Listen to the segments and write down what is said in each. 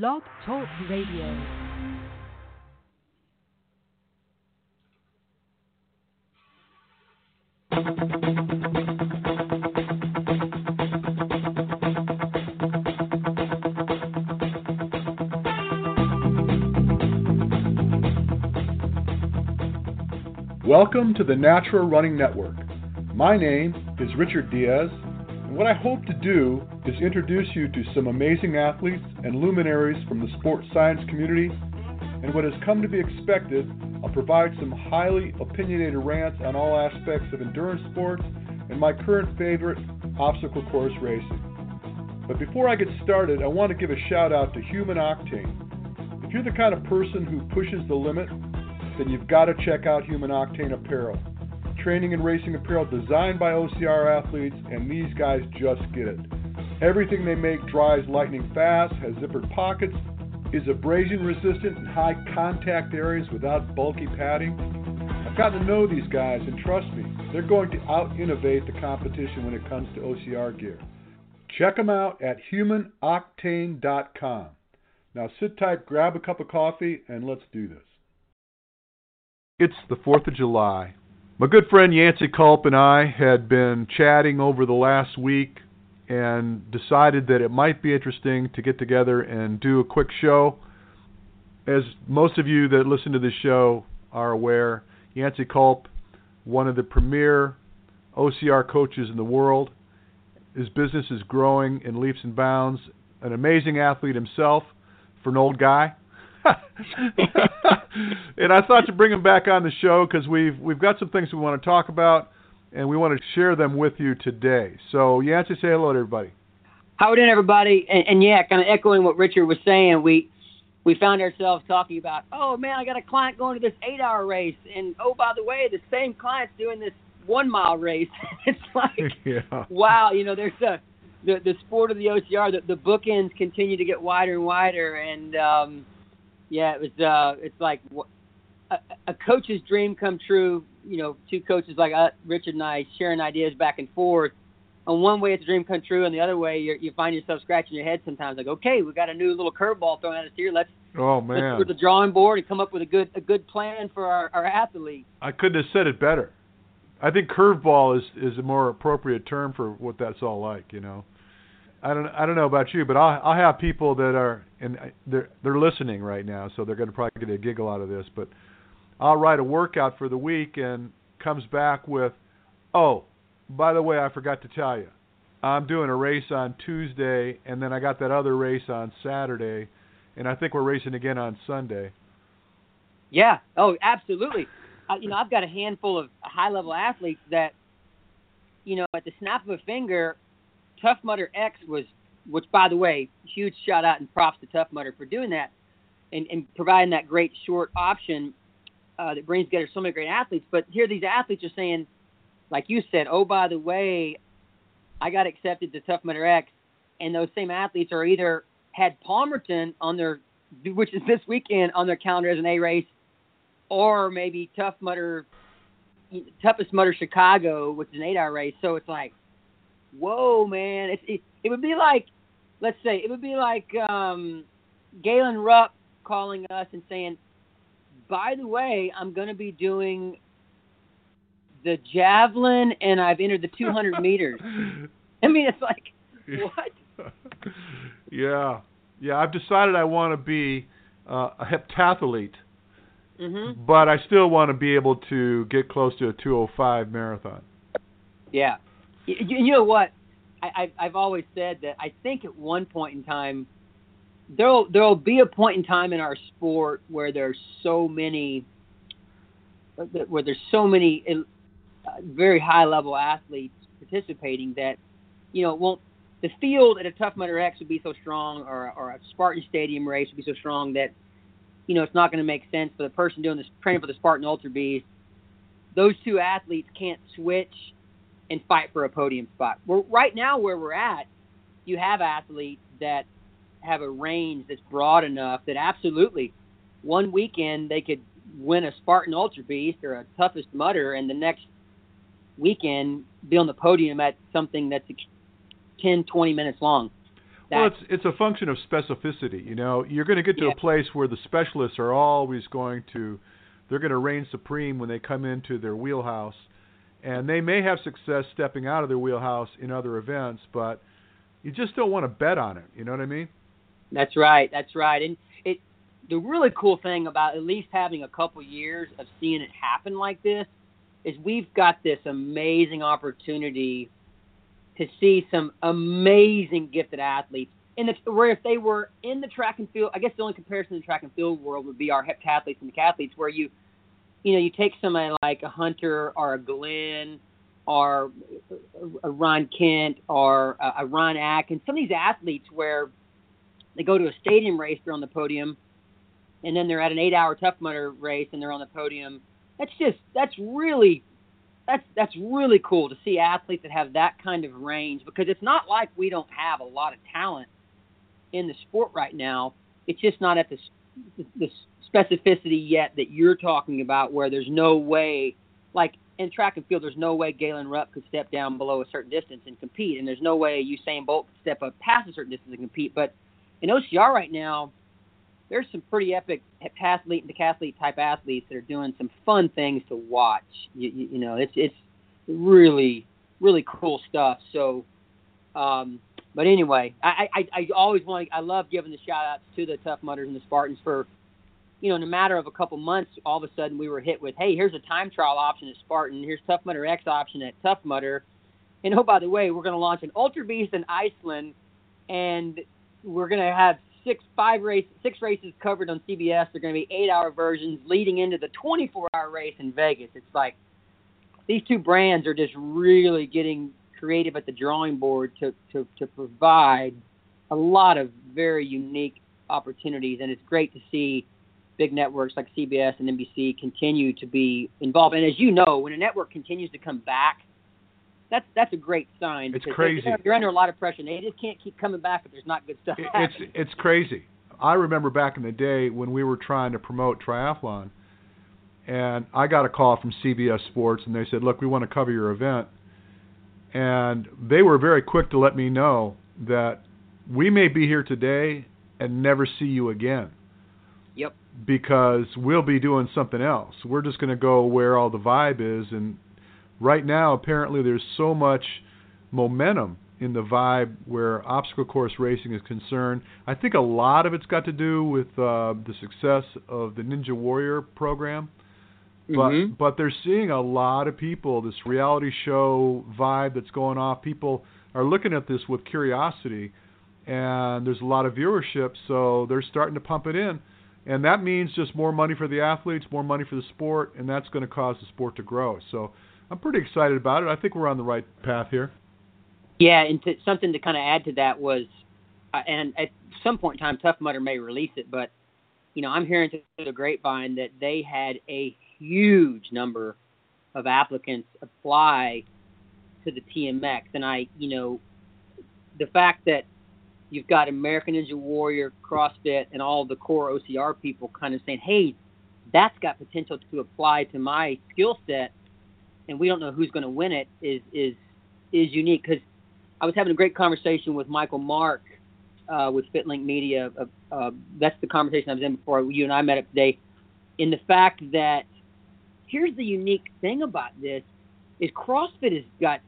Blog Talk Radio. Welcome to the Natural Running Network. My name is Richard Diaz, what I hope to do is introduce you to some amazing athletes and luminaries from the sports science community. And what has come to be expected, I'll provide some highly opinionated rants on all aspects of endurance sports and my current favorite, obstacle course racing. But before I get started, I want to give a shout out to Human Octane. If you're the kind of person who pushes the limit, then you've got to check out Human Octane Apparel. Training and racing apparel designed by OCR athletes, and these guys just get it. Everything they make dries lightning fast, has zippered pockets, is abrasion resistant in high contact areas without bulky padding. I've gotten to know these guys, and trust me, they're going to out innovate the competition when it comes to OCR gear. Check them out at humanoctane.com. Now sit tight, grab a cup of coffee, and let's do this. It's the 4th of July. My good friend Yancy Culp and I had been chatting over the last week and decided that it might be interesting to get together and do a quick show. As most of you that listen to this show are aware, Yancy Culp, one of the premier OCR coaches in the world, his business is growing in leaps and bounds. An amazing athlete himself for an old guy. and I thought to bring him back on the show because we've we've got some things we want to talk about, and we want to share them with you today. So Yancy, say hello to everybody. How are doing, everybody? And, and yeah, kind of echoing what Richard was saying, we we found ourselves talking about, oh man, I got a client going to this eight-hour race, and oh by the way, the same client's doing this one-mile race. it's like, yeah. wow, you know, there's a the the sport of the OCR, the, the bookends continue to get wider and wider, and um, yeah, it was. Uh, it's like a, a coach's dream come true. You know, two coaches like uh, Richard and I sharing ideas back and forth. On one way, it's a dream come true, and the other way, you you find yourself scratching your head sometimes. Like, okay, we got a new little curveball thrown at us here. Let's oh man, let's go to the drawing board and come up with a good a good plan for our, our athlete. I couldn't have said it better. I think curveball is is a more appropriate term for what that's all like. You know. I don't I don't know about you, but I'll I'll have people that are and they're they're listening right now, so they're going to probably get a giggle out of this. But I'll write a workout for the week and comes back with, oh, by the way, I forgot to tell you, I'm doing a race on Tuesday, and then I got that other race on Saturday, and I think we're racing again on Sunday. Yeah. Oh, absolutely. Uh, you know, I've got a handful of high level athletes that, you know, at the snap of a finger Tough Mudder X was, which by the way, huge shout out and props to Tough Mudder for doing that and, and providing that great short option uh, that brings together so many great athletes. But here these athletes are saying, like you said, oh by the way, I got accepted to Tough Mudder X, and those same athletes are either had Palmerton on their, which is this weekend on their calendar as an A race, or maybe Tough Mudder, Toughest Mudder Chicago, which is an eight-hour race. So it's like, whoa, man, it, it, it would be like, let's say, it would be like um, Galen Rupp calling us and saying, by the way, I'm going to be doing the javelin and I've entered the 200 meters. I mean, it's like, what? yeah, yeah. I've decided I want to be uh, a heptathlete, mm-hmm. but I still want to be able to get close to a 205 marathon. Yeah, you, you know what? I, I've always said that I think at one point in time, there'll there'll be a point in time in our sport where there's so many, where there's so many uh, very high level athletes participating that, you know, won't the field at a Tough Mudder X would be so strong, or or a Spartan Stadium race would be so strong that, you know, it's not going to make sense for the person doing this training for the Spartan Ultra Beast. Those two athletes can't switch and fight for a podium spot. We're, right now, where we're at, you have athletes that have a range that's broad enough that absolutely one weekend they could win a Spartan Ultra Beast or a toughest mudder, and the next weekend be on the podium at something that's 10, 20 minutes long. that. Well, it's it's a function of specificity. You know, you're going to get to Yeah. a place where the specialists are always going to, they're going to reign supreme when they come into their wheelhouse, and they may have success stepping out of their wheelhouse in other events, but you just don't want to bet on it. You know what I mean? That's right. That's right. And it the really cool thing about at least having a couple years of seeing it happen like this is we've got this amazing opportunity to see some amazing gifted athletes. In the where if they were in the track and field, I guess the only comparison in the track and field world would be our heptathletes and the decathletes, where you, you know, you take somebody like a Hunter or a Glenn or a Ryan Kent or a Ryan Atkins, some of these athletes where they go to a stadium race, they're on the podium, and then they're at an eight-hour Tough Mudder race and they're on the podium. That's just that's really that's that's really cool to see athletes that have that kind of range because it's not like we don't have a lot of talent in the sport right now. It's just not at the the specificity yet that you're talking about, where there's no way, like in track and field, there's no way Galen Rupp could step down below a certain distance and compete, and there's no way Usain Bolt could step up past a certain distance and compete. But in OCR right now, there's some pretty epic heptathlete and decathlete type athletes that are doing some fun things to watch. You, you, you know, it's it's really really cool stuff. So, um, but anyway, I, I I always want I love giving the shout outs to the Tough Mudders and the Spartans for, you know, in a matter of a couple months, all of a sudden we were hit with, hey, here's a time trial option at Spartan, here's Tough Mudder X option at Tough Mudder, and oh by the way, we're going to launch an Ultra Beast in Iceland, and we're going to have six five race six races covered on CBS. They're going to be eight hour versions leading into the 24 hour race in Vegas. It's like these two brands are just really getting creative at the drawing board to, to, to provide a lot of very unique opportunities, and it's great to see big networks like CBS and NBC continue to be involved. And as you know, when a network continues to come back, that's that's a great sign. It's crazy. They're, they're under a lot of pressure. They just can't keep coming back if there's not good stuff. It- it's it's crazy. I remember back in the day when we were trying to promote triathlon, and I got a call from CBS Sports, and they said, "Look, we want to cover your event," and they were very quick to let me know that we may be here today and never see you again. Yep. Because we'll be doing something else. We're just going to go where all the vibe is, and right now apparently there's so much momentum in the vibe where obstacle course racing is concerned. I think a lot of it's got to do with uh, the success of the Ninja Warrior program. But Mhm. but they're seeing a lot of people this reality show vibe that's going off. People are looking at this with curiosity, and there's a lot of viewership, so they're starting to pump it in, and that means just more money for the athletes, more money for the sport, and that's going to cause the sport to grow. So I'm pretty excited about it. I think we're on the right path here. Yeah, and to, something to kind of add to that was, uh, and at some point in time, Tough Mudder may release it, but you know, I'm hearing through the grapevine that they had a huge number of applicants apply to the TMX, and I, you know, the fact that you've got American Ninja Warrior, CrossFit, and all the core OCR people kind of saying, "Hey, that's got potential to apply to my skill set," and we don't know who's going to win it is is is unique because I was having a great conversation with Michael Mark uh, with FitLink Media. Uh, uh, that's the conversation I was in before you and I met up today. In the fact that here's the unique thing about this is CrossFit has got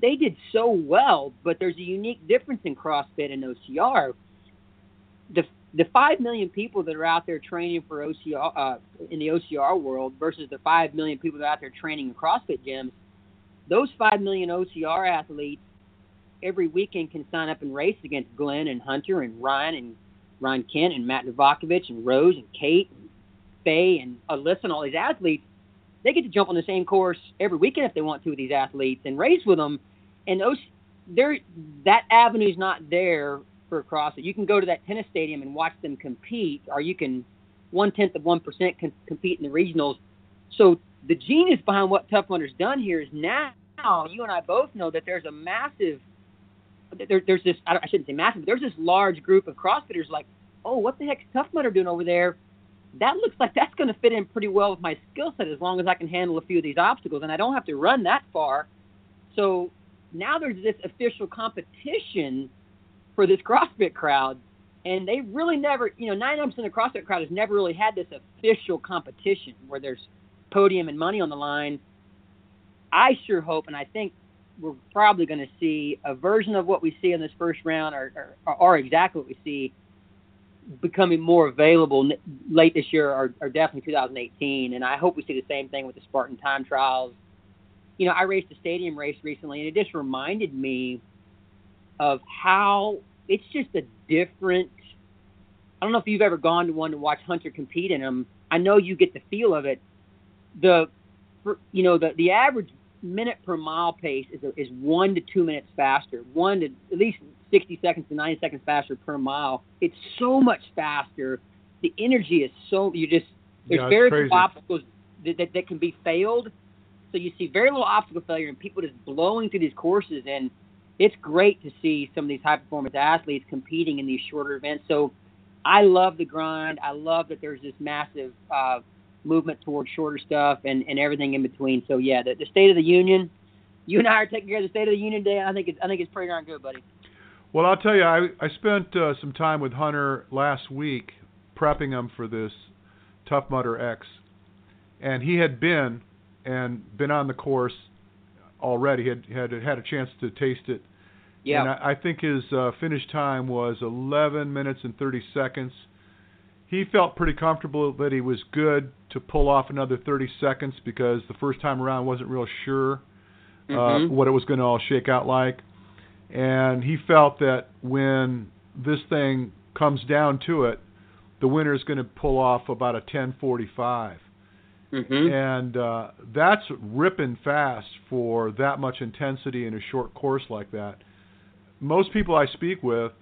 they did so well, but there's a unique difference in CrossFit and OCR. The the five million people that are out there training for OCR uh, in the OCR world versus the five million people that are out there training in CrossFit gyms, those five million OCR athletes every weekend can sign up and race against Glenn and Hunter and Ryan and Ryan Kent and Matt Novakovic and Rose and Kate and Faye and Alyssa and all these athletes. They get to jump on the same course every weekend if they want to with these athletes and race with them. And those, there, that avenue's not there for CrossFit. You can go to that tennis stadium and watch them compete, or you can one tenth of one percent can compete in the regionals. So the genius behind what Tough Mudder's done here is now you and I both know that there's a massive there, there's this I, I shouldn't say massive, but there's this large group of CrossFitters like, oh, what the heck's Tough Mudder doing over there? That looks like that's going to fit in pretty well with my skill set as long as I can handle a few of these obstacles, and I don't have to run that far. So now there's this official competition for this CrossFit crowd, and they really never, you know, 99% of the CrossFit crowd has never really had this official competition where there's podium and money on the line. I sure hope, and I think we're probably going to see a version of what we see in this first round, or, or, or exactly what we see becoming more available late this year, or, or definitely 2018. And I hope we see the same thing with the Spartan time trials. You know, I raced a stadium race recently, and it just reminded me of how it's just a different. I don't know if you've ever gone to one to watch Hunter compete in them. I know you get the feel of it. The, you know, the the average minute per mile pace is is one to two minutes faster, one to at least 60 seconds to 90 seconds faster per mile. It's so much faster. The energy is so you just there's yeah, very few obstacles that, that, that can be failed. So you see very little obstacle failure and people just blowing through these courses and it's great to see some of these high performance athletes competing in these shorter events. So I love the grind. I love that there's this massive uh, movement towards shorter stuff and, and everything in between. So yeah, the, the State of the Union. You and I are taking care of the State of the Union today. I think it's I think it's pretty darn good, buddy. Well, I'll tell you, I I spent uh, some time with Hunter last week prepping him for this Tough Mudder X, and he had been and been on the course already. Had had had a chance to taste it. Yeah. And I, I think his uh, finish time was 11 minutes and 30 seconds. He felt pretty comfortable that he was good to pull off another 30 seconds because the first time around wasn't real sure uh, mm-hmm. what it was going to all shake out like. And he felt that when this thing comes down to it, the winner is going to pull off about a 1045. Mm-hmm. And uh, that's ripping fast for that much intensity in a short course like that. Most people I speak with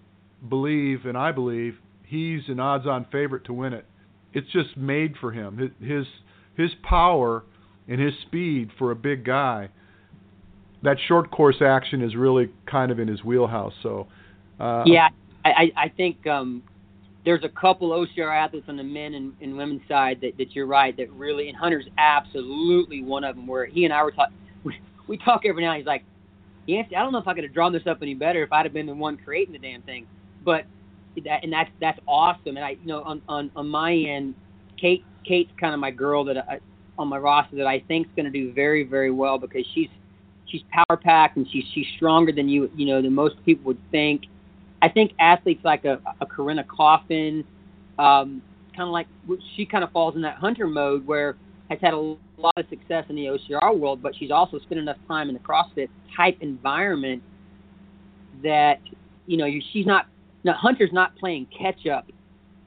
believe, and I believe, he's an odds-on favorite to win it. It's just made for him. His his power and his speed for a big guy. That short course action is really kind of in his wheelhouse. So. Uh, yeah, I I think um, there's a couple OCR athletes on the men and, and women's side that, that you're right that really and Hunter's absolutely one of them where he and I were talking we, we talk every now and he's like Yancy, I don't know if I could have drawn this up any better if I'd have been the one creating the damn thing but that and that's that's awesome and I you know on on, on my end Kate Kate's kind of my girl that I, on my roster that I think's going to do very very well because she's she's power packed and she's she's stronger than you you know than most people would think I think athletes like a, a Corinna Coffin, um, kind of like she kind of falls in that hunter mode where has had a lot of success in the OCR world, but she's also spent enough time in the CrossFit type environment that you know she's not. Now Hunter's not playing catch up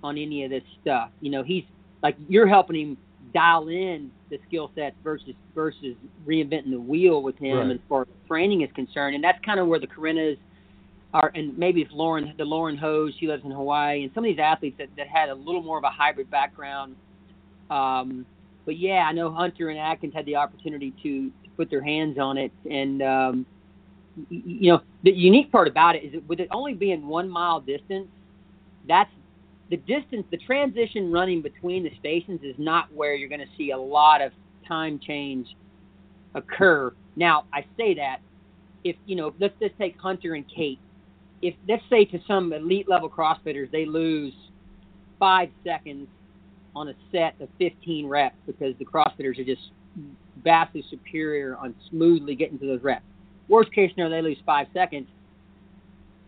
on any of this stuff. You know he's like you're helping him dial in the skill sets versus versus reinventing the wheel with him right. as far as training is concerned, and that's kind of where the Corinnas are, and maybe it's Lauren, the Lauren Hose, she lives in Hawaii, and some of these athletes that, that had a little more of a hybrid background. Um, but yeah, I know Hunter and Atkins had the opportunity to, to put their hands on it, and um, you know the unique part about it is that with it only being one mile distance, that's the distance. The transition running between the stations is not where you're going to see a lot of time change occur. Now I say that if you know, let's just take Hunter and Kate if let's say to some elite level CrossFitters they lose five seconds on a set of 15 reps because the CrossFitters are just vastly superior on smoothly getting to those reps. Worst case scenario, they lose five seconds.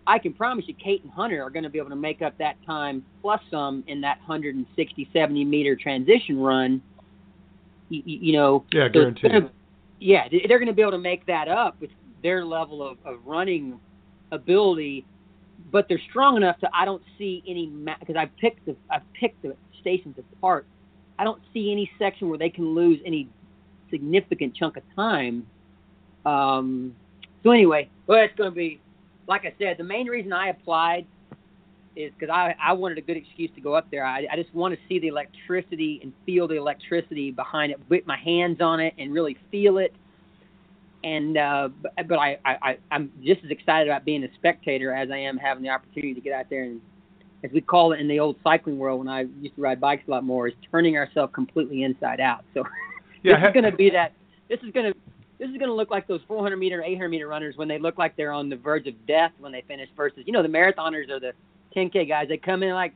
I can promise you, Kate and Hunter are going to be able to make up that time plus some in that 160, 70 meter transition run. You, you know, yeah, so guaranteed. Gonna, yeah, they're going to be able to make that up with their level of, of running ability, but they're strong enough to I don't see any because I picked the I picked the stations apart. I don't see any section where they can lose any significant chunk of time. Um, so anyway, well, it's going to be like I said. The main reason I applied is because I I wanted a good excuse to go up there. I I just want to see the electricity and feel the electricity behind it, put my hands on it, and really feel it and uh, but, but I, I I'm just as excited about being a spectator as I am having the opportunity to get out there and, as we call it in the old cycling world when I used to ride bikes a lot more, is turning ourselves completely inside out. So yeah, this is going to be that. This is going to this is going to look like those 400 meter, 800 meter runners when they look like they're on the verge of death when they finish versus, you know, the marathoners or the 10K guys. They come in like,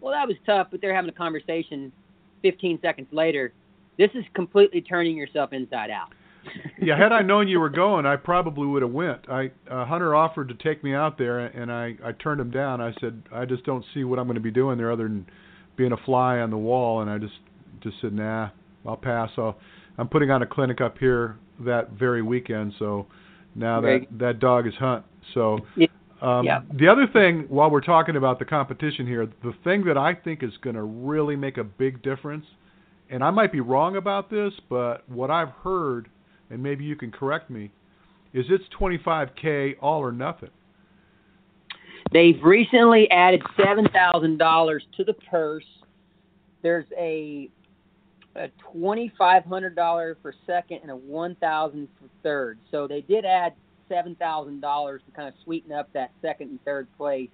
well, that was tough, but they're having a conversation 15 seconds later. This is completely turning yourself inside out. yeah, had I known you were going, I probably would have went. I uh, Hunter offered to take me out there, and I I turned him down. I said I just don't see what I'm going to be doing there other than being a fly on the wall, and I just just said nah, I'll pass. I'll, I'm putting on a clinic up here that very weekend, so now that that dog is hunt. So. Um, yeah. The other thing, while we're talking about the competition here, the thing that I think is going to really make a big difference, and I might be wrong about this, but what I've heard, and maybe you can correct me, is it's 25k all or nothing. They've recently added seven thousand dollars to the purse. There's a a twenty five hundred dollar for second and a one thousand for third. So they did add seven thousand dollars to kind of sweeten up that second and third place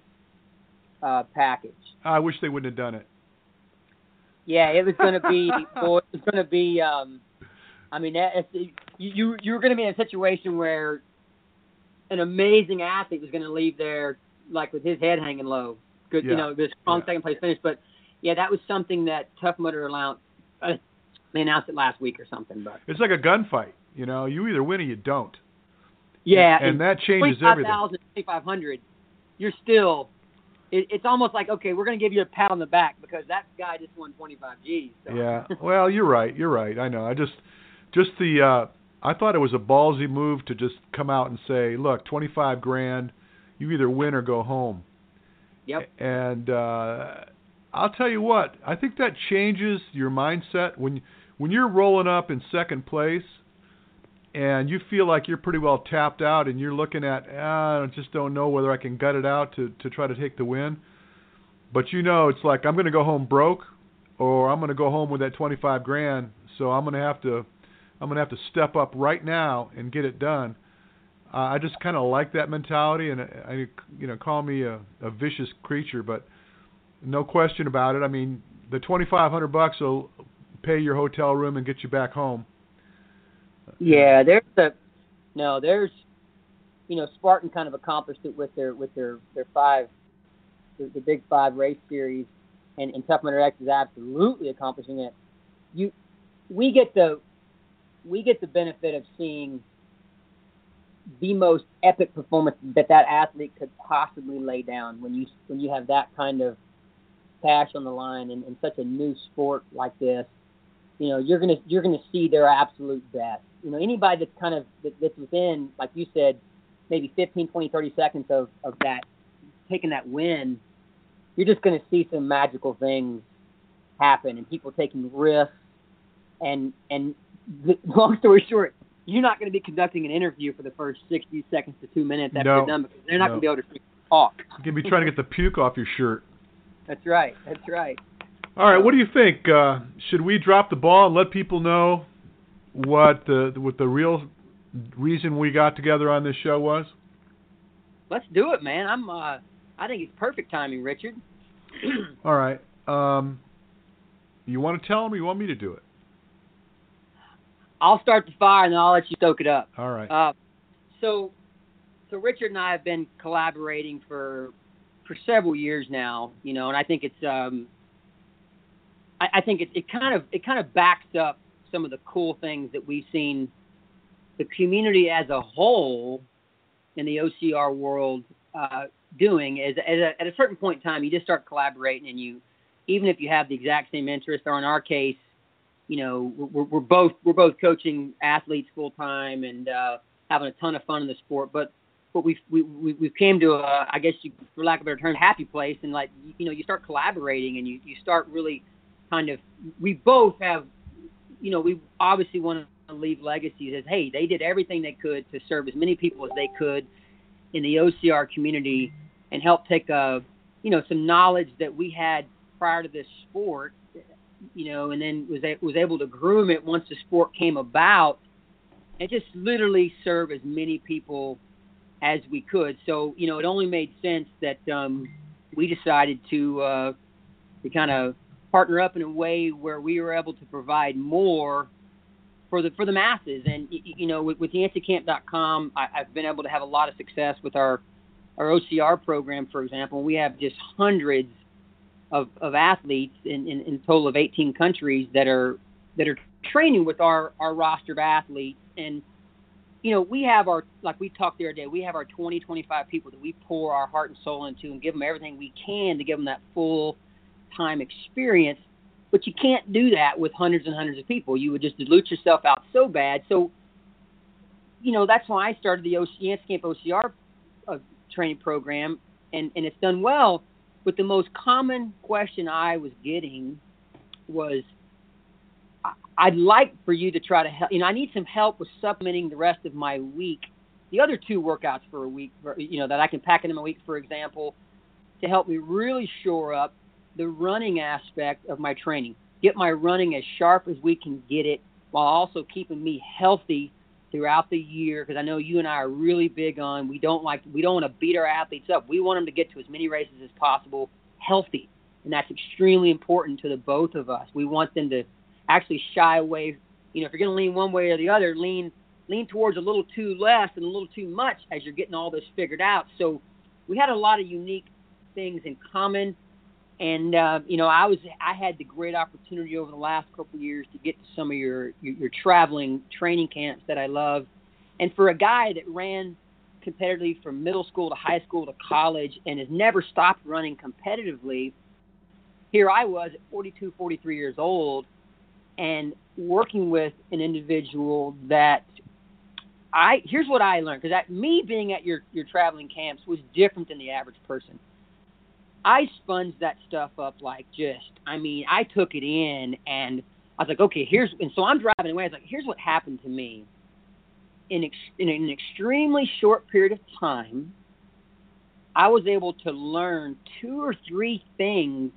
uh, package. I wish they wouldn't have done it. Yeah, it was going to be. boy, it was going to be. Um, I mean, it, it, you you were going to be in a situation where an amazing athlete was going to leave there like with his head hanging low. Good, yeah. you know, this strong yeah. second place finish. But yeah, that was something that Tough Mudder announced. Uh, they announced it last week or something. But it's like a gunfight. You know, you either win or you don't. Yeah, and, and that changes everything. 2500 you're still. It, it's almost like okay, we're going to give you a pat on the back because that guy just won 25 G's. So. Yeah, well, you're right. You're right. I know. I just, just the. uh I thought it was a ballsy move to just come out and say, "Look, 25 grand, you either win or go home." Yep. And uh I'll tell you what, I think that changes your mindset when when you're rolling up in second place and you feel like you're pretty well tapped out and you're looking at ah, I just don't know whether I can gut it out to to try to take the win. But you know it's like I'm going to go home broke or I'm going to go home with that 25 grand, so I'm going to have to I'm going to have to step up right now and get it done. Uh, I just kind of like that mentality and I you know call me a, a vicious creature, but no question about it. I mean, the 2500 bucks will pay your hotel room and get you back home. Yeah, there's a no, there's you know Spartan kind of accomplished it with their with their their five the, the big five race series, and, and Tough Mudder X is absolutely accomplishing it. You we get the we get the benefit of seeing the most epic performance that that athlete could possibly lay down when you when you have that kind of cash on the line in, in such a new sport like this you know you're gonna you're gonna see their absolute best you know anybody that's kind of that, that's within like you said maybe 15 20 30 seconds of of that taking that win you're just gonna see some magical things happen and people taking risks and and the, long story short you're not going to be conducting an interview for the first 60 seconds to two minutes after no, they're done because they're not no. going to be able to talk. You're going to be trying to get the puke off your shirt. That's right. That's right. All right. What do you think? Uh, should we drop the ball and let people know what the what the real reason we got together on this show was? Let's do it, man. I'm. Uh, I think it's perfect timing, Richard. All right. Um, you want to tell them, or you want me to do it? I'll start the fire and then I'll let you stoke it up. All right. Uh, so, so Richard and I have been collaborating for for several years now, you know, and I think it's um, I, I think it, it kind of it kind of backs up some of the cool things that we've seen the community as a whole in the OCR world uh, doing. Is at a, at a certain point in time, you just start collaborating, and you even if you have the exact same interest, or in our case, you know, we're, we're both we're both coaching athletes full time and uh, having a ton of fun in the sport, but but we've we, we we've came to a I guess you, for lack of a better term happy place. And like you know you start collaborating and you you start really kind of we both have you know we obviously want to leave legacies as hey they did everything they could to serve as many people as they could in the OCR community and help take a you know some knowledge that we had prior to this sport you know and then was was able to groom it once the sport came about and just literally serve as many people as we could. So you know, it only made sense that um, we decided to uh, to kind of partner up in a way where we were able to provide more for the for the masses. And you know, with, with YancyCamp.com, I, I've been able to have a lot of success with our our OCR program, for example. We have just hundreds of, of athletes in, in, in total of 18 countries that are that are training with our our roster of athletes and you know we have our like we talked the other day we have our 20 25 people that we pour our heart and soul into and give them everything we can to give them that full time experience but you can't do that with hundreds and hundreds of people. You would just dilute yourself out so bad. So, you know, that's why I started the OC, Camp OCR uh, training program, and, and it's done well. But the most common question I was getting was, I'd like for you to try to help. You know, I need some help with supplementing the rest of my week, the other two workouts for a week. You know, that I can pack in a week, for example, to help me really shore up the running aspect of my training. Get my running as sharp as we can get it while also keeping me healthy throughout the year because I know you and I are really big on we don't like we don't want to beat our athletes up. We want them to get to as many races as possible healthy. And that's extremely important to the both of us. We want them to actually shy away, you know, if you're going to lean one way or the other, lean lean towards a little too less and a little too much as you're getting all this figured out. So we had a lot of unique things in common and uh, you know, I was I had the great opportunity over the last couple years to get to some of your, your your traveling training camps that I love. And for a guy that ran competitively from middle school to high school to college and has never stopped running competitively, here I was at 42, 43 years old, and working with an individual that I here's what I learned because me being at your your traveling camps was different than the average person. I sponged that stuff up like just. I mean, I took it in and I was like, okay, here's. And so I'm driving away. I was like, here's what happened to me. In, ex, in an extremely short period of time, I was able to learn two or three things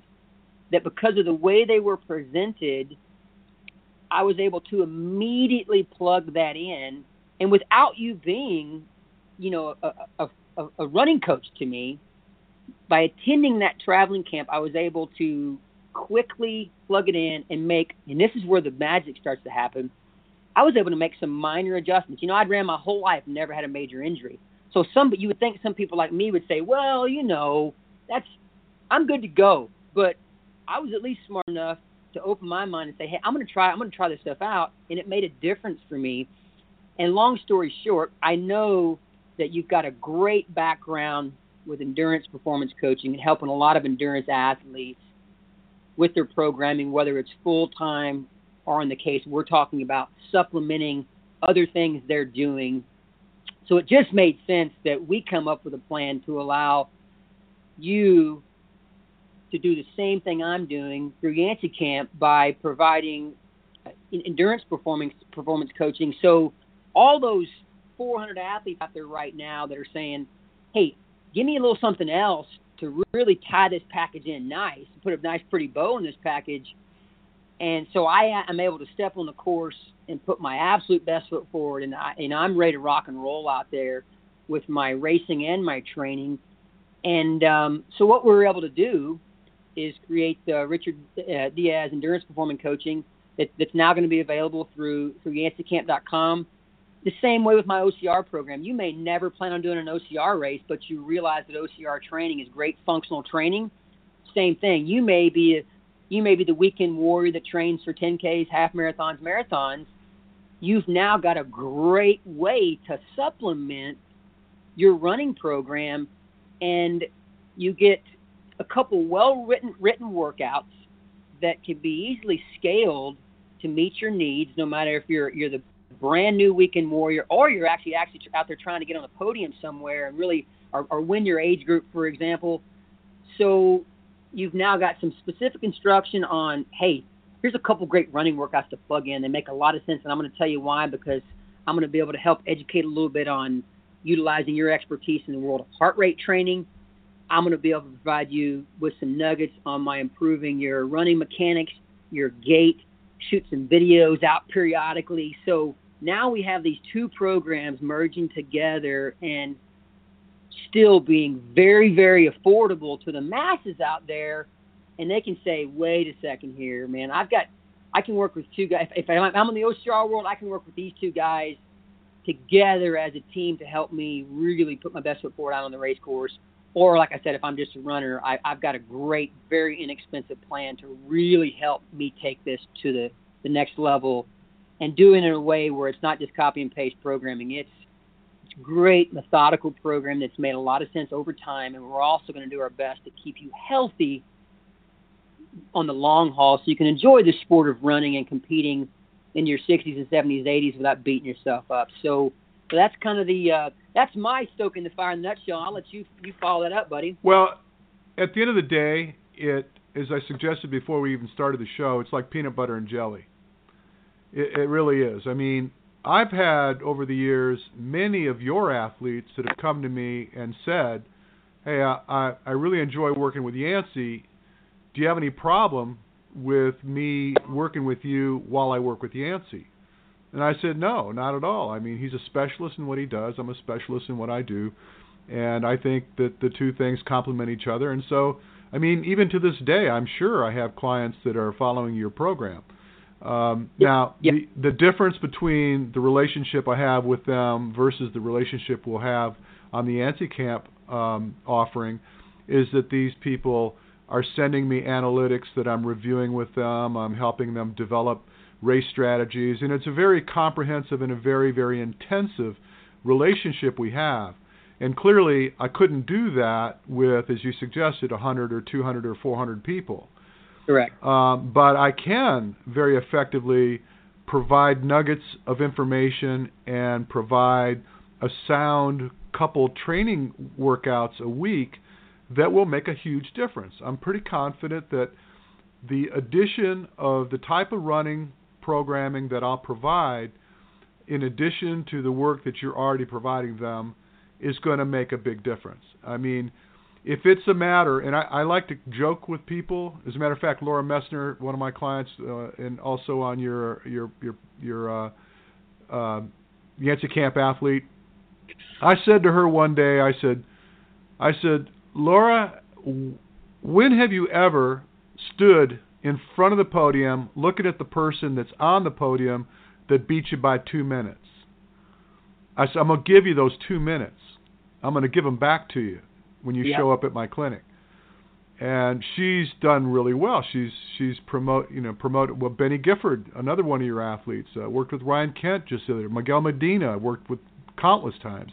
that, because of the way they were presented, I was able to immediately plug that in, and without you being, you know, a, a, a, running coach to me, by attending that traveling camp, I was able to quickly plug it in and make, and this is where the magic starts to happen. I was able to make some minor adjustments. You know, I'd ran my whole life, never had a major injury. So some, you would think some people like me would say, well, you know, that's, I'm good to go. But I was at least smart enough to open my mind and say, hey, I'm going to try, I'm going to try this stuff out. And it made a difference for me. And long story short, I know that you've got a great background with endurance performance coaching and helping a lot of endurance athletes with their programming, whether it's full time or in the case we're talking about supplementing other things they're doing. So it just made sense that we come up with a plan to allow you to do the same thing I'm doing through Yancy Camp by providing endurance performance performance coaching. So all those 400 athletes out there right now that are saying, "Hey, give me a little something else to really tie this package in nice, put a nice pretty bow in this package. And so I am able to step on the course and put my absolute best foot forward, and I and I'm ready to rock and roll out there with my racing and my training. And um, so what we are able to do is create the Richard uh, Diaz Endurance Performance Coaching that, that's now going to be available through through YancyCamp.com the same way with my OCR program. You may never plan on doing an OCR race, but you realize that OCR training is great functional training. Same thing. You may be a, you may be the weekend warrior that trains for 10Ks, half marathons, marathons. You've now got a great way to supplement your running program, and you get a couple well written written workouts that can be easily scaled to meet your needs, no matter if you're you're the brand new weekend warrior, or you're actually actually out there trying to get on the podium somewhere and really or, or win your age group, for example. So you've now got some specific instruction on, hey, here's a couple great running workouts to plug in. They make a lot of sense, and I'm going to tell you why because I'm going to be able to help educate a little bit on utilizing your expertise in the world of heart rate training. I'm going to be able to provide you with some nuggets on my improving your running mechanics, your gait, shoot some videos out periodically. So now we have these two programs merging together and still being very, very affordable to the masses out there. And they can say, wait a second here, man, I've got I can work with two guys. If, I'm in the OCR world, I can work with these two guys together as a team to help me really put my best foot forward out on the race course. Or, like I said, if I'm just a runner, I, I've got a great, very inexpensive plan to really help me take this to the, the next level and do it in a way where it's not just copy and paste programming. It's it's great methodical program that's made a lot of sense over time, and we're also going to do our best to keep you healthy on the long haul, so you can enjoy the sport of running and competing in your 60s and 70s, 80s without beating yourself up. So, so that's kind of the uh, that's my stoking the fire in the nutshell. I'll let you you follow that up, buddy. Well, at the end of the day, it as I suggested before we even started the show, it's like peanut butter and jelly. It, it really is. I mean, I've had over the years many of your athletes that have come to me and said, "Hey, I I, I really enjoy working with Yancy. Do you have any problem with me working with you while I work with Yancy?" And I said, "No, not at all. I mean, he's a specialist in what he does. I'm a specialist in what I do, and I think that the two things complement each other. And so, I mean, even to this day, I'm sure I have clients that are following your program." Um, Yep. Now, Yep. the the difference between the relationship I have with them versus the relationship we'll have on the Yancy Camp um, offering is that these people are sending me analytics that I'm reviewing with them. I'm helping them develop race strategies, and it's a very comprehensive and a very very intensive relationship we have. And clearly, I couldn't do that with, as you suggested, 100 or 200 or 400 people. Correct. Um, but I can very effectively provide nuggets of information and provide a sound couple training workouts a week that will make a huge difference. I'm pretty confident that the addition of the type of running programming that I'll provide, in addition to the work that you're already providing them, is going to make a big difference. I mean, if it's a matter, and I, I like to joke with people. As a matter of fact, Laura Messner, one of my clients, uh, and also on your your your your uh, uh, Yancy Camp athlete, I said to her one day, I said, I said, Laura, when have you ever stood in front of the podium looking at the person that's on the podium that beat you by two minutes? I said, I'm gonna give you those two minutes. I'm gonna give them back to you when you Yep. show up at my clinic. And she's done really well. She's she's promote you know promoted well Benny Gifford, another one of your athletes, uh, worked with Ryan Kent just the other. Miguel Medina worked with countless times.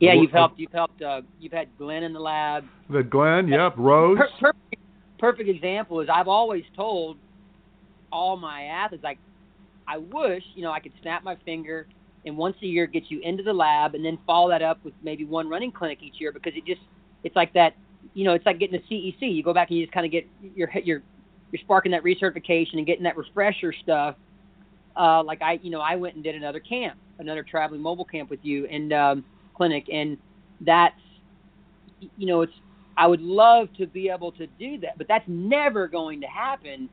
Yeah, you've helped. You've helped. Uh, you've had Glenn in the lab. The Glenn, yep, Rose. Per- perfect, perfect example is I've always told all my athletes like I wish you know I could snap my finger and once a year get you into the lab and then follow that up with maybe one running clinic each year because it just it's like that you know it's like getting a CEC you go back and you just kind of get your you're you're sparking that recertification and getting that refresher stuff uh like I you know I went and did another camp another traveling mobile camp with you and um clinic and that's you know it's I would love to be able to do that, but that's never going to happen.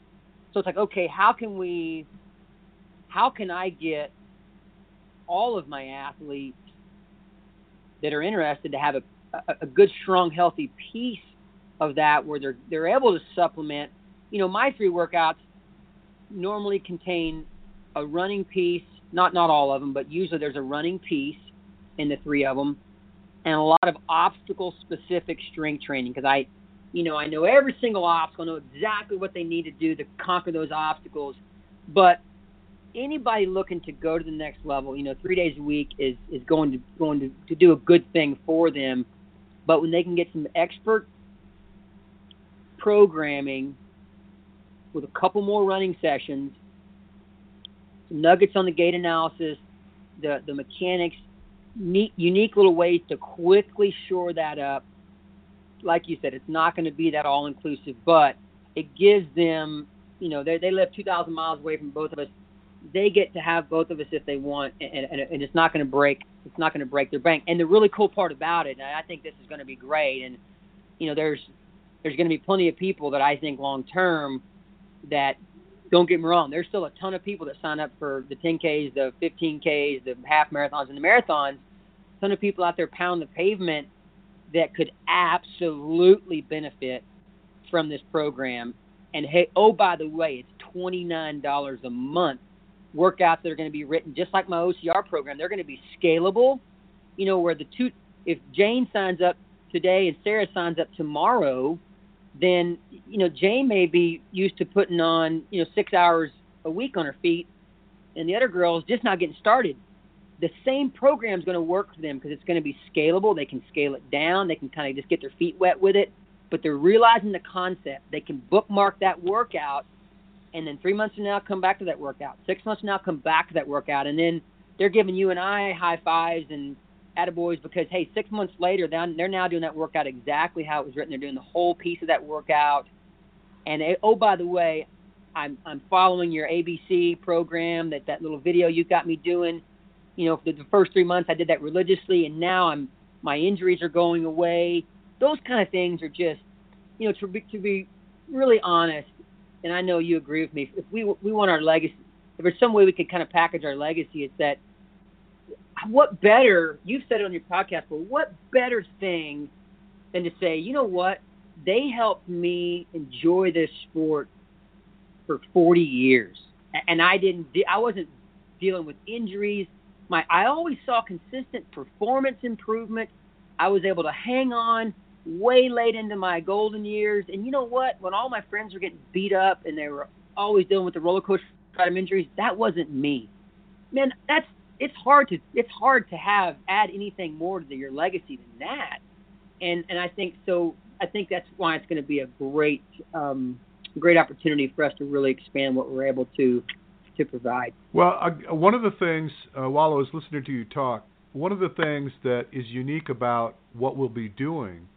So it's like, okay, how can we, how can I get all of my athletes that are interested to have a, a, a good, strong, healthy piece of that where they're they're able to supplement. You know, my three workouts normally contain a running piece, not not all of them, but usually there's a running piece in the three of them, and a lot of obstacle specific strength training because I, you know, I know every single obstacle, know exactly what they need to do to conquer those obstacles. But anybody looking to go to the next level, you know, three days a week is is going to going to, to do a good thing for them. But when they can get some expert programming with a couple more running sessions, some nuggets on the gait analysis, the the mechanics, neat, unique little ways to quickly shore that up. Like you said, it's not going to be that all inclusive, but it gives them, you know, they they live 2,000 miles away from both of us. They get to have both of us if they want, and, and, and it's not going to break. It's not going to break their bank. And the really cool part about it, and I think this is going to be great. And you know, there's there's going to be plenty of people that I think long term that don't get me wrong, there's still a ton of people that sign up for the 10Ks, the 15Ks, the half marathons, and the marathons. Ton of people out there pound the pavement that could absolutely benefit from this program. And hey, oh by the way, it's $29 a month workouts that are going to be written just like my OCR program. They're going to be scalable, you know, where the two, if Jane signs up today and Sarah signs up tomorrow, then, you know, Jane may be used to putting on, you know, six hours a week on her feet and the other girl is just not getting started. The same program is going to work for them because it's going to be scalable. They can scale it down. They can kind of just get their feet wet with it, but they're realizing the concept. They can bookmark that workout and then three months from now come back to that workout. Six months from now come back to that workout, and then they're giving you and I high fives and attaboys because hey, six months later they're now doing that workout exactly how it was written. They're doing the whole piece of that workout, and oh by the way, I'm I'm following your ABC program that that little video you got me doing. You know, for the first three months I did that religiously, and now I'm my injuries are going away. Those kind of things are just, you know, to be to be really honest, and I know you agree with me. If we we want our legacy, if there's some way we could kind of package our legacy, it's that what better? You've said it on your podcast, but what better thing than to say, you know what? They helped me enjoy this sport for 40 years, and I didn't. I wasn't dealing with injuries. My I always saw consistent performance improvement. I was able to hang on way late into my golden years. And you know what? When all my friends were getting beat up and they were always dealing with the roller coaster kind of injuries, that wasn't me. Man, that's it's hard to it's hard to have add anything more to your legacy than that. And and I think so. I think that's why it's going to be a great um, great opportunity for us to really expand what we're able to to provide. Well, uh, one of the things uh, while I was listening to you talk, one of the things that is unique about what we'll be doing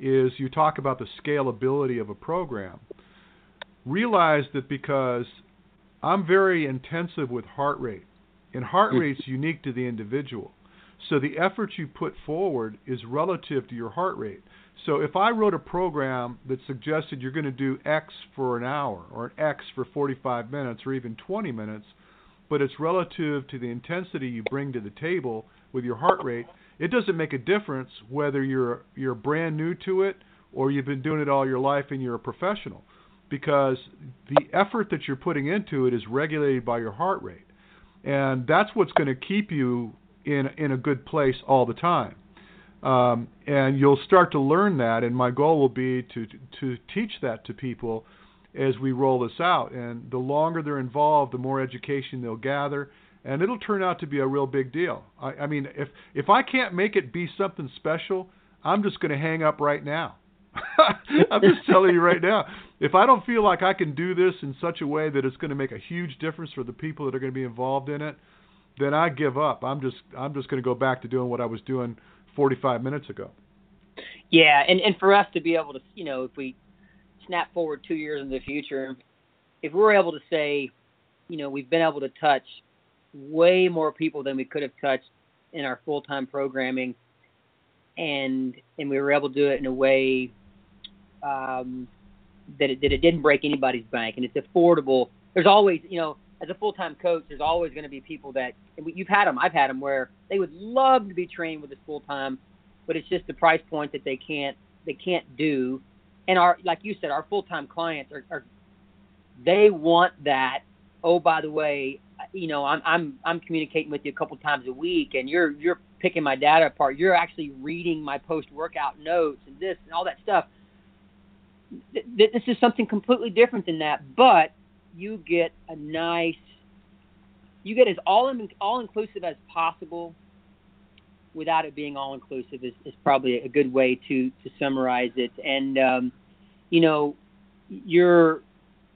is you talk about the scalability of a program. Realize that because I'm very intensive with heart rate, and heart hmm. rate's unique to the individual. So the effort you put forward is relative to your heart rate. So if I wrote a program that suggested you're going to do X for an hour or X for 45 minutes or even 20 minutes, but it's relative to the intensity you bring to the table with your heart rate, it doesn't make a difference whether you're you're brand new to it or you've been doing it all your life and you're a professional because the effort that you're putting into it is regulated by your heart rate. And that's what's going to keep you in in a good place all the time um, and you'll start to learn that and my goal will be to to teach that to people as we roll this out and the longer they're involved the more education they'll gather and it'll turn out to be a real big deal. I, I mean, if if I can't make it be something special, I'm just going to hang up right now. I'm just telling you right now. If I don't feel like I can do this in such a way that it's going to make a huge difference for the people that are going to be involved in it, then I give up. I'm just I'm just going to go back to doing what I was doing 45 minutes ago. Yeah, and and for us to be able to, you know, if we snap forward 2 years in the future, if we're able to say, you know, we've been able to touch way more people than we could have touched in our full time programming, and and we were able to do it in a way um, that it that it didn't break anybody's bank, and it's affordable. There's always, you know, as a full time coach, there's always going to be people that you've had them. I've had them where they would love to be trained with us full time, but it's just the price point that they can't they can't do. And our like you said, our full time clients are, are they want that. Oh, by the way, you know, I'm I'm I'm communicating with you a couple times a week, and you're you're picking my data apart. You're actually reading my post workout notes and this and all that stuff. Th- this is something completely different than that, but you get a nice, you get as all in, all inclusive as possible, without it being all inclusive is, is probably a good way to to summarize it. And um, you know, you're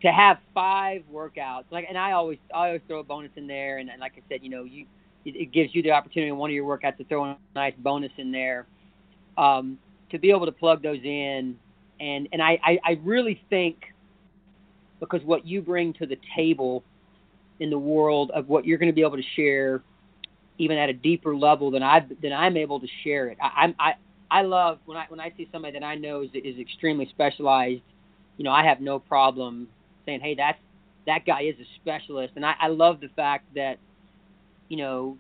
to have five workouts like and i always i always throw a bonus in there and, and like i said you know you it, it, gives you the opportunity in one of your workouts to throw a nice bonus in there um, to be able to plug those in and and I, I i really think because what you bring to the table in the world of what you're going to be able to share even at a deeper level than i than i'm able to share it i i i love when i when i see somebody that i know is is extremely specialized you know i have no problem saying, hey, that's that guy is a specialist. And I, I love the fact that, you know,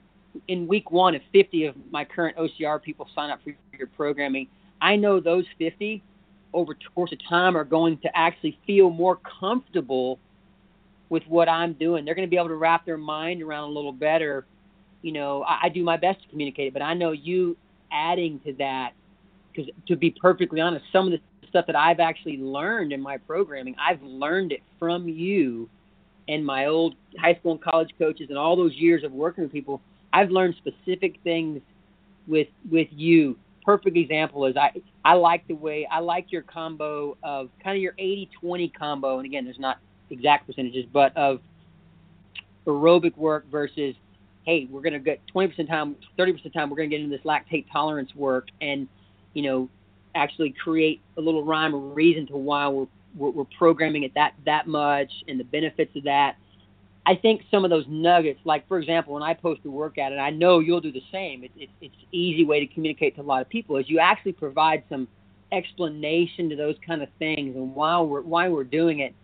in week one, if 50 of my current OCR people sign up for your programming, I know those 50 over course of time are going to actually feel more comfortable with what I'm doing. They're going to be able to wrap their mind around a little better. You know, I, I do my best to communicate it, but I know you adding to that because to be perfectly honest, some of the stuff that I've actually learned in my programming, I've learned it from you and my old high school and college coaches and all those years of working with people. I've learned specific things with with you. Perfect example is I I like the way I like your combo of kind of your 80-20 combo and again there's not exact percentages but of aerobic work versus hey, we're to get 20% time, 30% time, we're to get into this lactate tolerance work and, you know, actually create a little rhyme or reason to why we're, we're programming it that, that much and the benefits of that. I think some of those nuggets, like for example, when I post a workout, and I know you'll do the same, it, it, it's easy way to communicate to a lot of people, is you actually provide some explanation to those kind of things. And why we're why we're doing it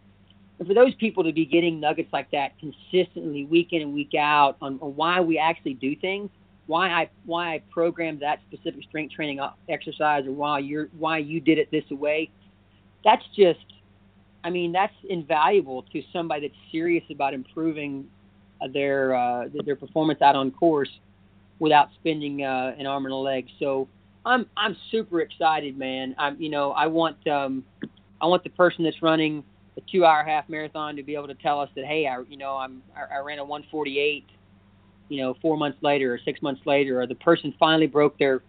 and for those people to be getting nuggets like that consistently, week in and week out, on, on why we actually do things, why I why I programmed that specific strength training uh, exercise, or why you're why you did it this way, that's just, I mean, that's invaluable to somebody that's serious about improving their uh, their performance out on course without spending uh, an arm and a leg. So I'm I'm super excited, man. I'm you know I want um, I want the person that's running a two hour half marathon to be able to tell us that hey I you know I'm I, I ran a 148 you know four months later or six months later or the person finally broke their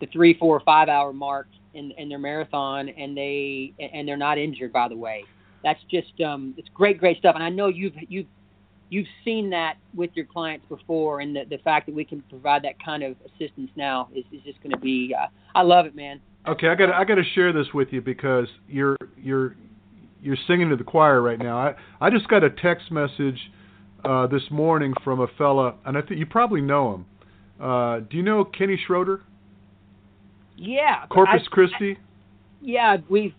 the three four or five hour mark in in their marathon and they and they're not injured by the way that's just um it's great great stuff and I know you've you've you've seen that with your clients before and the, the fact that we can provide that kind of assistance now is, is just going to be uh, I love it man okay I got I got to share this with you because you're you're you're singing to the choir right now. I I just got a text message uh, this morning from a fella, and I think you probably know him. Uh, do you know Kenny Schroeder? Yeah. Corpus I, Christi. I, yeah, we've.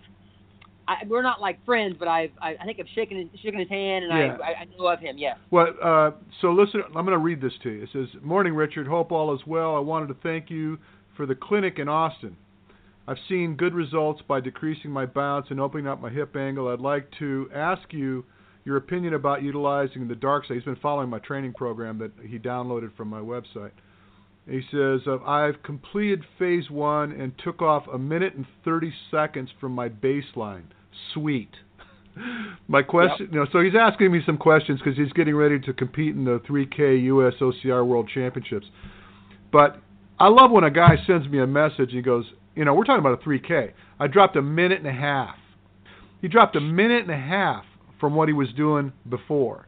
I, we're not like friends, but I've I, I think I've shaken his, shaken his hand, and yeah. I, I know of him. Yeah. Well, uh, so listen, I'm going to read this to you. It says, "Morning, Richard. Hope all is well. I wanted to thank you for the clinic in Austin. I've seen good results by decreasing my bounce and opening up my hip angle. I'd like to ask you your opinion about utilizing the dark side. He's been following my training program that he downloaded from my website. He says, uh, I've completed phase one and took off a minute and 30 seconds from my baseline. Sweet. my question, yep. you know, so he's asking me some questions because he's getting ready to compete in the 3K US OCR World Championships. But I love when a guy sends me a message and he goes, you know, we're talking about a 3K. I dropped a minute and a half. He dropped a minute and a half from what he was doing before.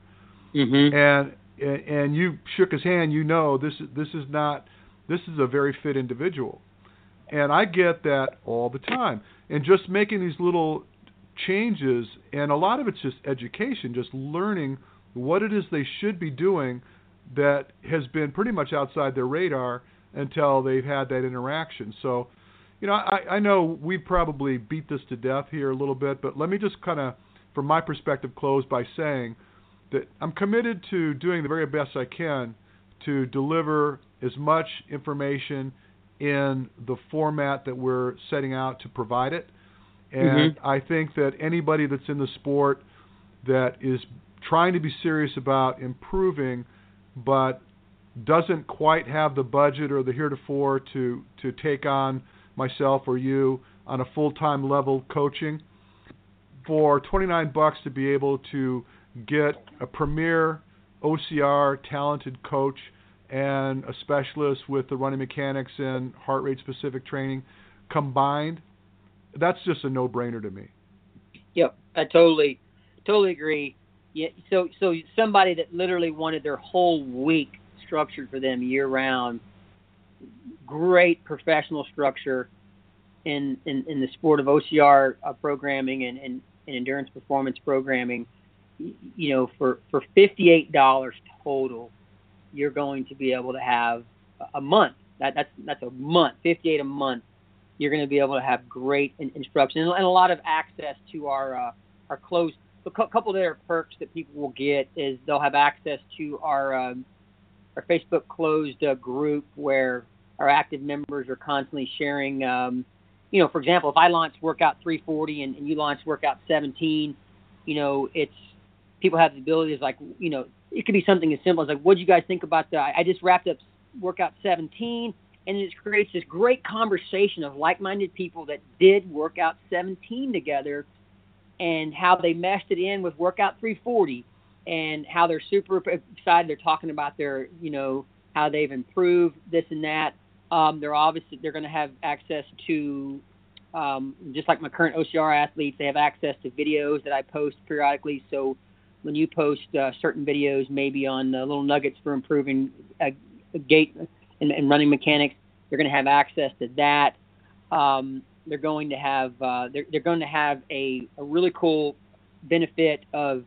Mm-hmm. And and you shook his hand. You know, this this is not this is a very fit individual. And I get that all the time. And just making these little changes, and a lot of it's just education, just learning what it is they should be doing that has been pretty much outside their radar until they've had that interaction. So you know, I, I know we probably beat this to death here a little bit, but let me just kind of, from my perspective, close by saying that I'm committed to doing the very best I can to deliver as much information in the format that we're setting out to provide it. And mm-hmm. I think that anybody that's in the sport that is trying to be serious about improving, but doesn't quite have the budget or the heretofore to to take on myself or you on a full-time level coaching for 29 bucks to be able to get a premier OCR talented coach and a specialist with the running mechanics and heart rate specific training combined that's just a no-brainer to me yep i totally totally agree yeah so so somebody that literally wanted their whole week structured for them year round great professional structure in, in, in the sport of OCR uh, programming and, and, and, endurance performance programming. You know, for, for $58 total, you're going to be able to have a month. That, that's, that's a month, 58 a month. You're going to be able to have great instruction and, and a lot of access to our, uh, our closed. A couple of other perks that people will get is they'll have access to our, um, our Facebook closed uh, group where our active members are constantly sharing. Um, you know, for example, if I launch workout 340 and, and you launch workout 17, you know, it's people have the ability to like, you know, it could be something as simple as like, what do you guys think about the? I just wrapped up workout 17, and it creates this great conversation of like-minded people that did workout 17 together, and how they meshed it in with workout 340, and how they're super excited. They're talking about their, you know, how they've improved this and that. Um, they're obviously they're going to have access to um, just like my current OCR athletes, they have access to videos that I post periodically. So when you post uh, certain videos, maybe on uh, little nuggets for improving a, a gait and, and, running mechanics, they're going to have access to that. Um, they're going to have uh, they're, they're going to have a, a really cool benefit of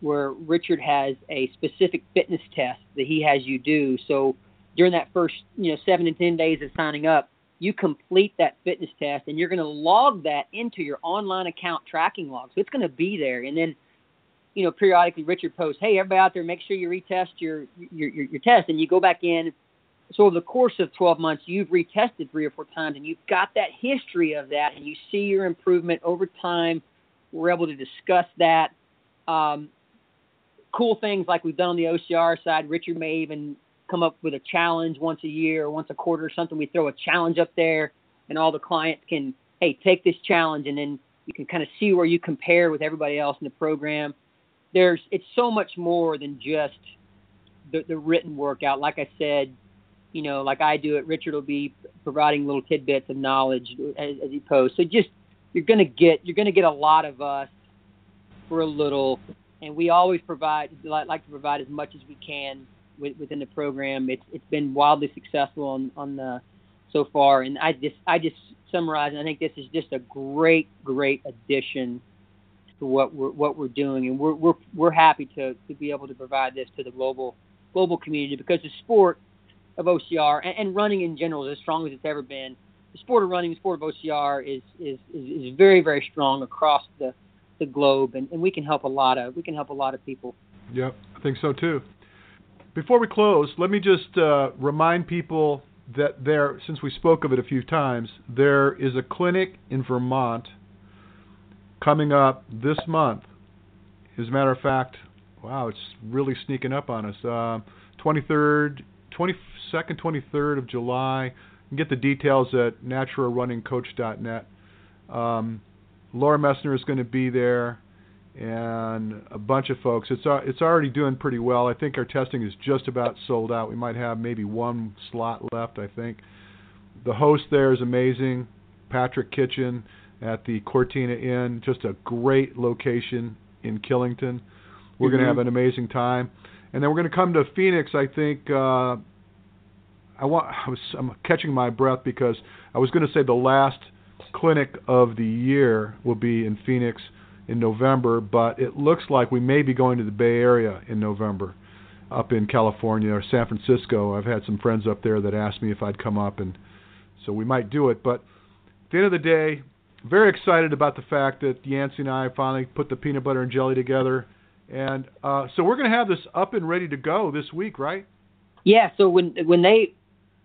where Richard has a specific fitness test that he has you do. So during that first you know seven to ten days of signing up, you complete that fitness test and you're going to log that into your online account tracking log. So it's going to be there. And then, you know, periodically Richard posts, hey, everybody out there, make sure you retest your, your, your, your test. And you go back in. So over the course of 12 months, you've retested three or four times and you've got that history of that and you see your improvement over time. We're able to discuss that. Um, cool things like we've done on the OCR side. Richard may even come up with a challenge once a year or once a quarter or something. We throw a challenge up there, and all the clients can, hey, take this challenge, and then you can kind of see where you compare with everybody else in the program. There's it's so much more than just the, the written workout. Like I said, you know, like I do it, Richard will be providing little tidbits of knowledge as, as he posts. So just you're gonna get you're gonna get a lot of us for a little, and we always provide like, like to provide as much as we can within the program. It's it's been wildly successful on on the so far, and I just I just summarize, and I think this is just a great great addition to what we're what we're doing, and we're we're we're happy to to be able to provide this to the global global community because the sport of OCR and, and running in general is as strong as it's ever been. The sport of running, the sport of OCR is is is, is very very strong across the the globe, and, and we can help a lot of we can help a lot of people. Yep, I think so too. Before we close, let me just uh, remind people that there, since we spoke of it a few times, there is a clinic in Vermont coming up this month. As a matter of fact, wow, it's really sneaking up on us. Uh, 23rd, 22nd, 23rd of July. You can get the details at naturalrunningcoach.net. Um, Laura Messner is going to be there and a bunch of folks. It's uh, it's already doing pretty well. I think our testing is just about sold out. We might have maybe one slot left. I think the host there is amazing, Patrick Kitchen at the Cortina Inn. Just a great location in Killington. We're mm-hmm. going to have an amazing time, and then we're going to come to Phoenix. I think. Uh, I want. I was. I'm catching my breath because I was going to say the last clinic of the year will be in Phoenix in November, but it looks like we may be going to the Bay Area in November, up in California or San Francisco. I've had some friends up there that asked me if I'd come up, and so we might do it. But at the end of the day, very excited about the fact that Yancy and I finally put the peanut butter and jelly together, and uh, so we're going to have this up and ready to go this week, right? Yeah. So when when they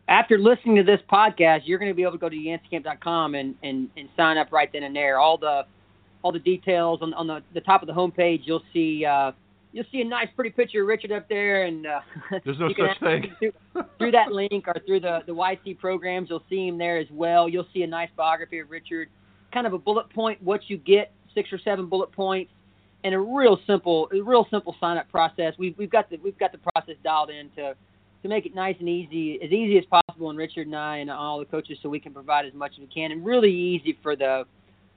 after listening to this podcast, you're going to be able to go to YancyCamp.com and, and, and sign up right then and there. All the all the details on, on the, the top of the homepage. You'll see uh, you'll see a nice, pretty picture of Richard up there, and uh, there's no such thing through, through, that link or through the the YC programs. You'll see him there as well. You'll see a nice biography of Richard, kind of a bullet point what you get, six or seven bullet points, and a real simple, a real simple sign up process. We've we've got the we've got the process dialed in to to make it nice and easy, as easy as possible, and Richard and I and all the coaches, so we can provide as much as we can, and really easy for the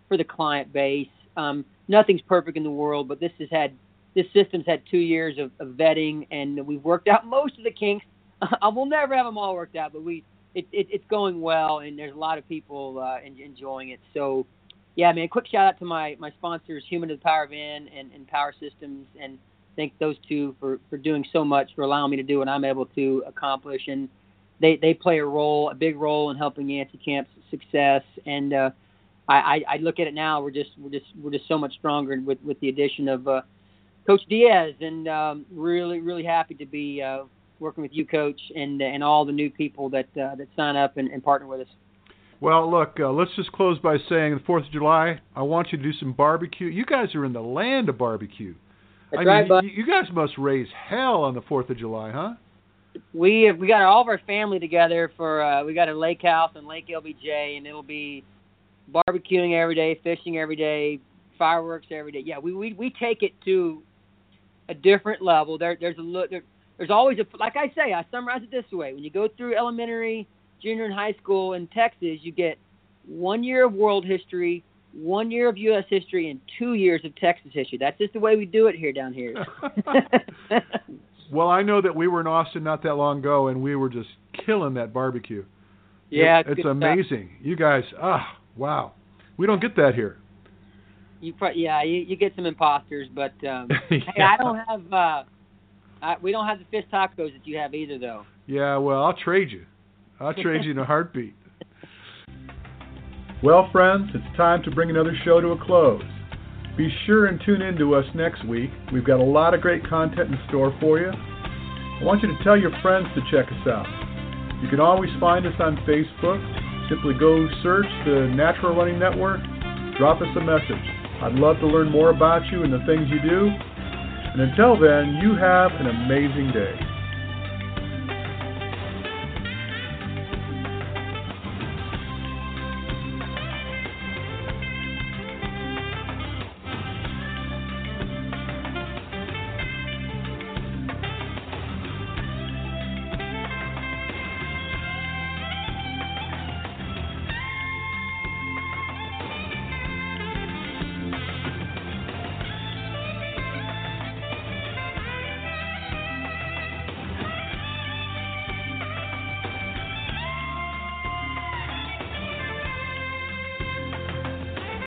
for the client base. Um, nothing's perfect in the world, but this has had this system's had two years of, of vetting, and we've worked out most of the kinks. I will never have them all worked out, but we it, it, it's going well, and there's a lot of people uh, enjoying it. So, yeah, man, quick shout out to my my sponsors, Human to the Power of N and, and Power Systems, and thank those two for for doing so much for allowing me to do what I'm able to accomplish, and they they play a role, a big role in helping Yancy Camp's success, and uh, I, I, I look at it now. We're just we're just we're just so much stronger with with the addition of uh, Coach Diaz, and um, really really happy to be uh, working with you, Coach, and and all the new people that uh, that sign up and, and partner with us. Well, look, uh, let's just close by saying the Fourth of July. I want you to do some barbecue. You guys are in the land of barbecue. I mean, you, you guys must raise hell on the Fourth of July, huh? We have, we got all of our family together for uh, we got a lake house in Lake LBJ, and it'll be barbecuing every day, fishing every day, fireworks every day. Yeah, we we we take it to a different level. There there's a look there, there's always a like I say I summarize it this way: when you go through elementary, junior, and high school in Texas, you get one year of world history, one year of U.S. history, and two years of Texas history. That's just the way we do it here down here. well, I know that we were in Austin not that long ago, and we were just killing that barbecue. Yeah, it, it's amazing. Stuff. You guys, ah, wow, we don't get that here. You, pro- yeah, you, you get some imposters, but um, yeah. hey, I don't have. Uh, I, we don't have the fish tacos that you have either, though. Yeah, well, I'll trade you. I'll trade you in a heartbeat. Well, friends, it's time to bring another show to a close. Be sure and tune in to us next week. We've got a lot of great content in store for you. I want you to tell your friends to check us out. You can always find us on Facebook. Simply go search the Natural Running Network, drop us a message. I'd love to learn more about you and the things you do. And until then, you have an amazing day.